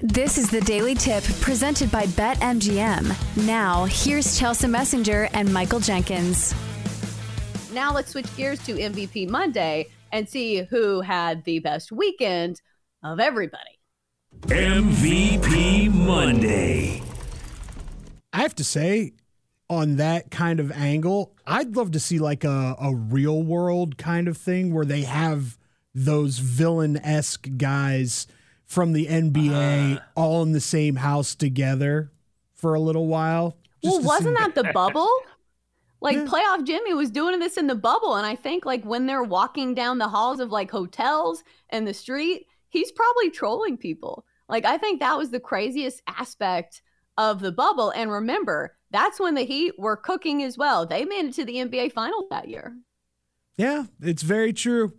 This is the Daily Tip presented by BetMGM. Now, here's Chelsea Messenger and Michael Jenkins. Now, let's switch gears to MVP Monday and see who had the best weekend of everybody. MVP Monday. I have to say, on that kind of angle, I'd love to see like a, a real world kind of thing where they have those villain esque guys from the NBA uh, all in the same house together for a little while. Well, wasn't that the bubble? Like yeah. playoff Jimmy was doing this in the bubble. And I think like when they're walking down the halls of like hotels and the street, he's probably trolling people. Like I think that was the craziest aspect of the bubble. And remember, that's when the Heat were cooking as well. They made it to the NBA Finals that year. Yeah, it's very true.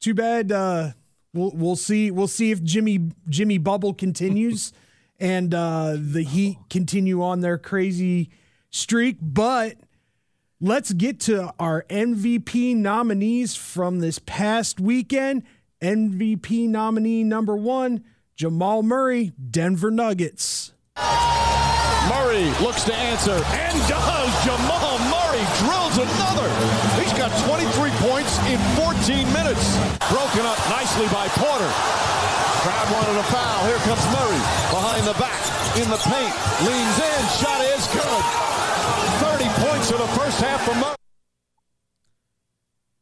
Too bad. Uh, we'll we'll see. We'll see if Jimmy Jimmy Bubble continues and uh, the Heat continue on their crazy streak. But let's get to our MVP nominees from this past weekend. MVP nominee number one, Jamal Murray, Denver Nuggets. Murray looks to answer and does. Jamal Drills another. He's got 23 points in 14 minutes. Broken up nicely by Porter. Crowd wanted a foul. Here comes Murray behind the back in the paint. Leans in. Shot is good. 30 points in the first half for Murray.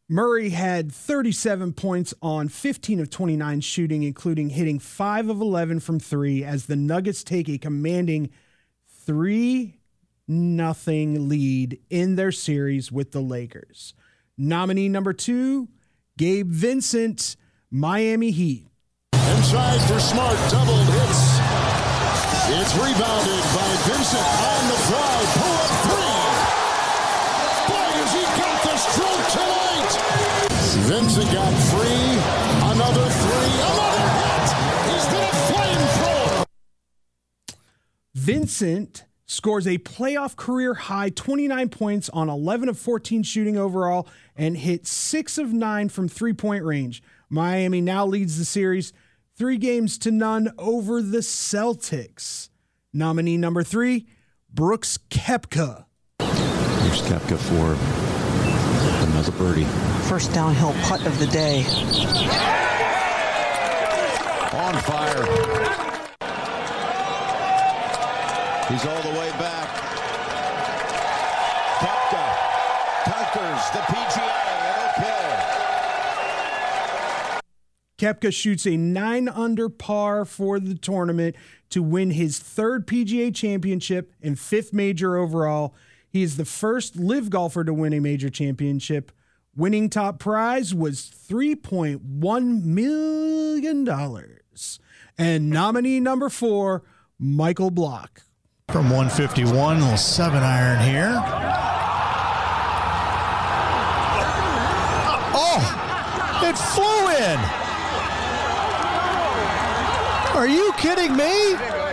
Murray had 37 points on 15 of 29 shooting, including hitting 5 of 11 from 3 as the Nuggets take a commanding 3 nothing lead in their series with the Lakers. Nominee number 2, Gabe Vincent, Miami Heat. Inside for Smart, double hits. It's rebounded by Vincent on the fly. Pull up three. Boy, has he got the stroke tonight. Vincent got free. Another three. Another hit. He's been a flamethrower. Vincent scores a playoff career high 29 points on 11 of 14 shooting overall and hit 6 of 9 from three point range. Miami now leads the series three games to none over the Celtics. Nominee number three, Brooks Koepka. Here's Koepka for Another birdie. First downhill putt of the day. On fire. He's all the way back. Koepka conquers the PGA okay. Koepka shoots a nine under par for the tournament to win his third PGA championship and fifth major overall. He is the first LIV golfer to win a major championship. Winning top prize was $3.1 million. And nominee number four, Michael Block. From 151, little seven iron here. Oh, it flew in. Are you kidding me? Let's go.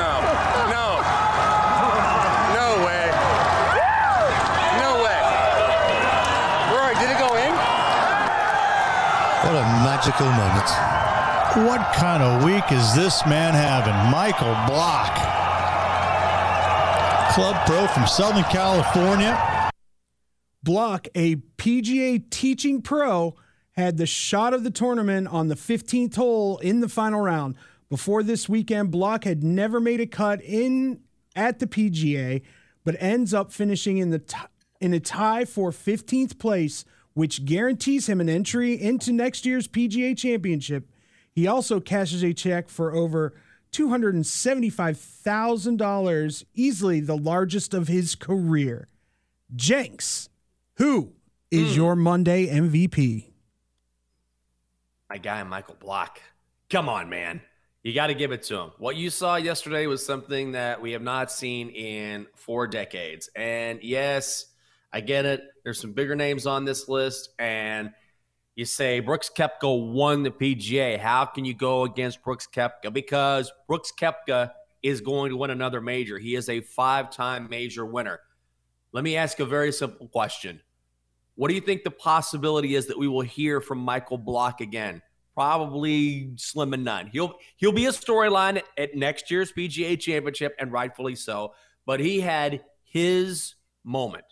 No. No. No way. No way. Rory, did it go in? What a magical moment. What kind of week is this man having? Michael Block, club pro from Southern California. Block, a PGA teaching pro, had the shot of the tournament on the 15th hole in the final round. Before this weekend, Block had never made a cut in at the PGA, but ends up finishing in the t- in a tie for 15th place which guarantees him an entry into next year's PGA Championship. He also cashes a check for over $275,000, easily the largest of his career. Jenks, who is mm. your Monday MVP? My guy, Michael Block. Come on, man. You got to give it to him. What you saw yesterday was something that we have not seen in four decades. And yes, I get it. There's some bigger names on this list, and you say Brooks Koepka won the PGA. How can you go against Brooks Koepka? Because Brooks Koepka is going to win another major. He is a five-time major winner. Let me ask a very simple question. What do you think the possibility is that we will hear from Michael Block again? probably slim and none. He'll he'll be a storyline at, at next year's PGA Championship, and rightfully so. But he had his moment.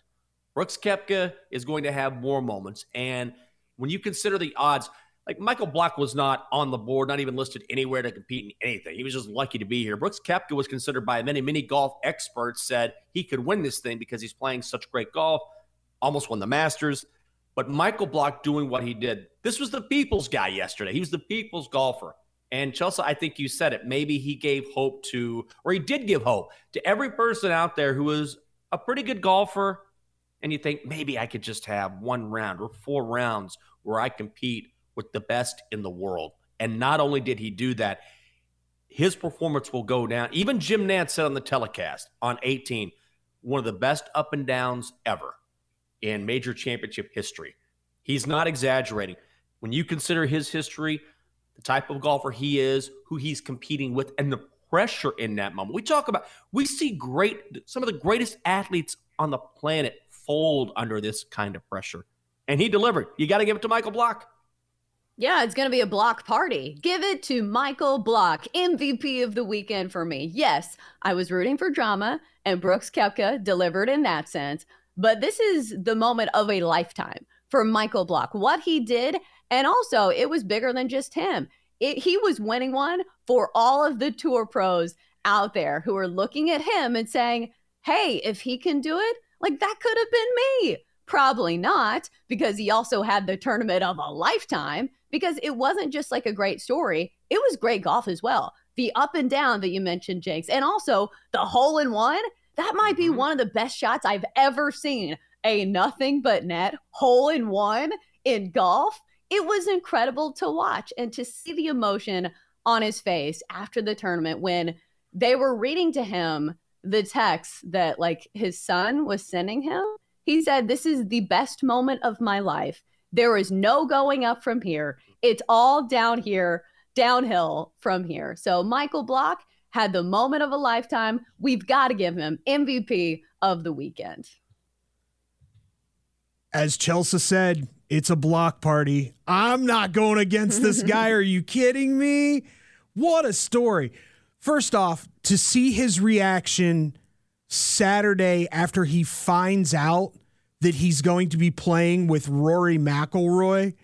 Brooks Koepka is going to have more moments, and when you consider the odds, like Michael Block was not on the board, not even listed anywhere to compete in anything. He was just lucky to be here. Brooks Koepka was considered by many, many golf experts said he could win this thing because he's playing such great golf. Almost won the Masters. But Michael Block doing what he did, this was the people's guy yesterday. He was the people's golfer. And Chelsea, I think you said it. Maybe he gave hope to, or he did give hope to every person out there who was a pretty good golfer. And you think maybe I could just have one round or four rounds where I compete with the best in the world. And not only did he do that, his performance will go down. Even Jim Nantz said on the telecast on 18, one of the best up and downs ever in major championship history. He's not exaggerating. When you consider his history, the type of golfer he is, who he's competing with, and the pressure in that moment. We talk about, we see great, some of the greatest athletes on the planet fold under this kind of pressure. And he delivered. You got to give it to Michael Block. Yeah, it's going to be a block party. Give it to Michael Block, MVP of the weekend for me. Yes, I was rooting for drama, and Brooks Koepka delivered in that sense. But this is the moment of a lifetime for Michael Block. What he did, and also it was bigger than just him. It, he was winning one for all of the tour pros out there who are looking at him and saying, hey, if he can do it, like that could have been me. Probably not, because he also had the tournament of a lifetime because it wasn't just like a great story, it was great golf as well. The up and down that you mentioned, Jakes, and also the hole in one, that might be mm-hmm. one of the best shots I've ever seen. A nothing but net hole in one in golf. It was incredible to watch and to see the emotion on his face after the tournament when they were reading to him the text that like his son was sending him. He said, This is the best moment of my life. There is no going up from here. It's all down here, downhill from here. So Michael Block had the moment of a lifetime. We've got to give him MVP of the weekend. As Chelsea said, it's a block party. I'm not going against this guy. Are you kidding me? What a story. First off, to see his reaction Saturday after he finds out that he's going to be playing with Rory McIlroy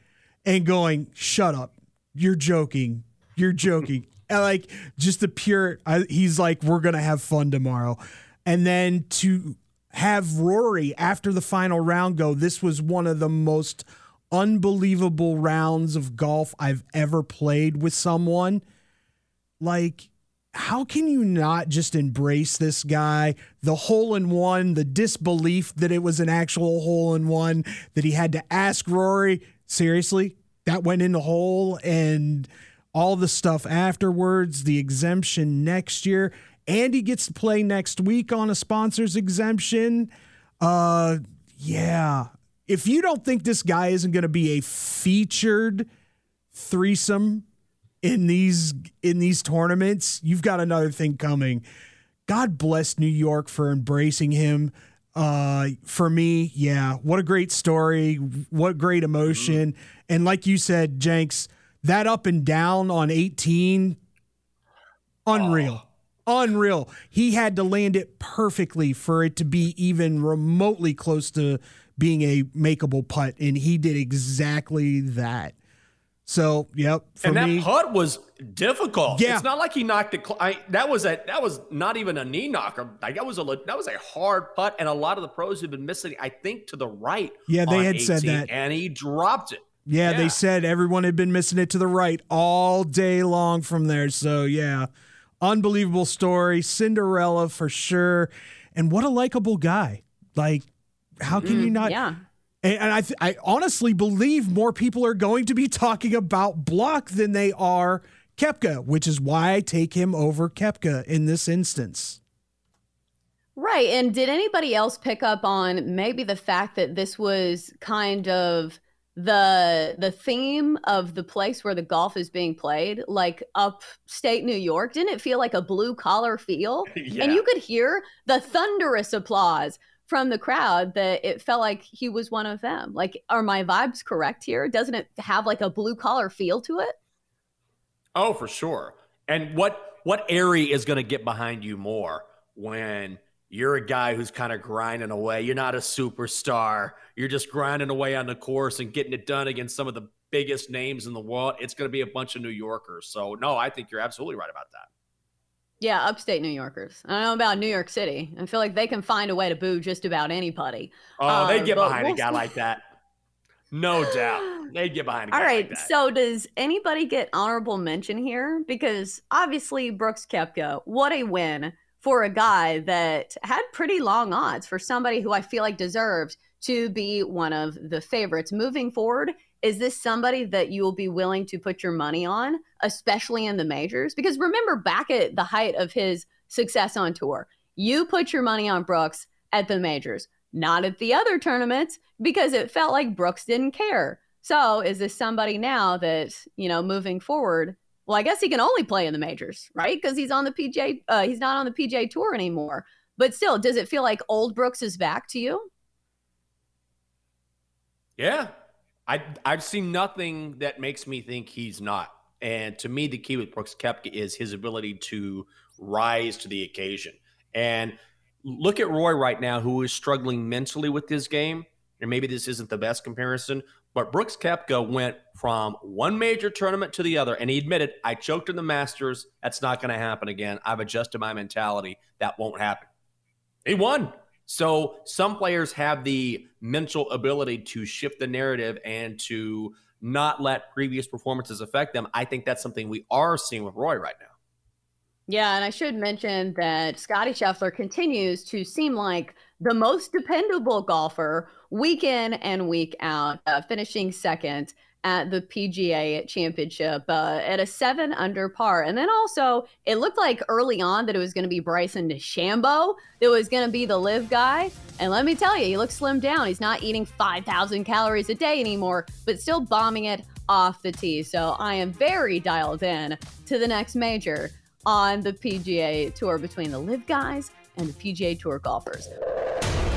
and going, "Shut up, you're joking, you're joking." and like just the pure, I, he's like, "We're gonna have fun tomorrow," and then to have Rory after the final round go, "This was one of the most unbelievable rounds of golf I've ever played with someone." Like how can you not just embrace this guy? The hole in one, the disbelief that it was an actual hole in one, that he had to ask Rory, seriously, that went in the hole, and all the stuff afterwards, the exemption next year. And he gets to play next week on a sponsor's exemption. Uh, yeah. If you don't think this guy isn't going to be a featured threesome in these in these tournaments, you've got another thing coming. God bless New York for embracing him. Uh, for me, yeah, what a great story, what great emotion, mm-hmm. and like you said, Jenks, that up and down on eighteen, unreal. Oh. Unreal. He had to land it perfectly for it to be even remotely close to being a makeable putt, and he did exactly that. So, yep. and that me, putt was difficult. Yeah. It's not like he knocked it. Cl- I, that was a that was not even a knee knocker. Like that was a that was a hard putt, and a lot of the pros have been missing. I think to the right. Yeah, they had 18, said that, and he dropped it. Yeah, yeah, they said everyone had been missing it to the right all day long from there. So yeah, unbelievable story, Cinderella for sure, and what a likable guy. Like, how can mm, you not? Yeah and, and I, th- I honestly believe more people are going to be talking about Block than they are Koepka, which is why I take him over Koepka in this instance. Right. And did anybody else pick up on maybe the fact that this was kind of the the theme of the place where the golf is being played, like upstate New York? Didn't it feel like a blue collar feel? yeah. And you could hear the thunderous applause from the crowd that it felt like he was one of them. Like, are my vibes correct here? Doesn't it have like a blue collar feel to it? Oh, for sure. And what what area is going to get behind you more when you're a guy who's kind of grinding away? You're not a superstar. You're just grinding away on the course and getting it done against some of the biggest names in the world. It's going to be a bunch of New Yorkers. So, no, I think you're absolutely right about that. Yeah, upstate New Yorkers. I don't know about New York City. I feel like they can find a way to boo just about anybody. Oh, uh, they get behind we'll a guy like that. No doubt. They get behind All right. Like that. All right. so does anybody get honorable mention here? Because obviously Brooks Koepka, what a win for a guy that had pretty long odds for somebody who I feel like deserves to be one of the favorites moving forward. Is this somebody that you will be willing to put your money on, especially in the majors? Because remember back at the height of his success on tour, you put your money on Brooks at the majors not at the other tournaments because it felt like Brooks didn't care. So is this somebody now that, you know, moving forward? Well, I guess he can only play in the majors, right? Because he's on the PJ, uh, he's not on the PJ tour anymore. But still, does it feel like old Brooks is back to you? Yeah. I I've seen nothing that makes me think he's not. And to me, the key with Brooks Koepka is his ability to rise to the occasion. And look at Rory right now, who is struggling mentally with this game. And maybe this isn't the best comparison, but Brooks Koepka went from one major tournament to the other, and he admitted, I choked in the Masters. That's not going to happen again. I've adjusted my mentality. That won't happen. He won. So some players have the mental ability to shift the narrative and to not let previous performances affect them. I think that's something we are seeing with Rory right now. Yeah, and I should mention that Scotty Scheffler continues to seem like the most dependable golfer week in and week out, uh, finishing second at the PGA Championship uh, at a seven under par. And then also, it looked like early on that it was going to be Bryson DeChambeau that was going to be the LIV guy. And let me tell you, he looks slimmed down. He's not eating 5,000 calories a day anymore, but still bombing it off the tee. So I am very dialed in to the next major on the PGA Tour between the LIV guys and the PGA Tour golfers.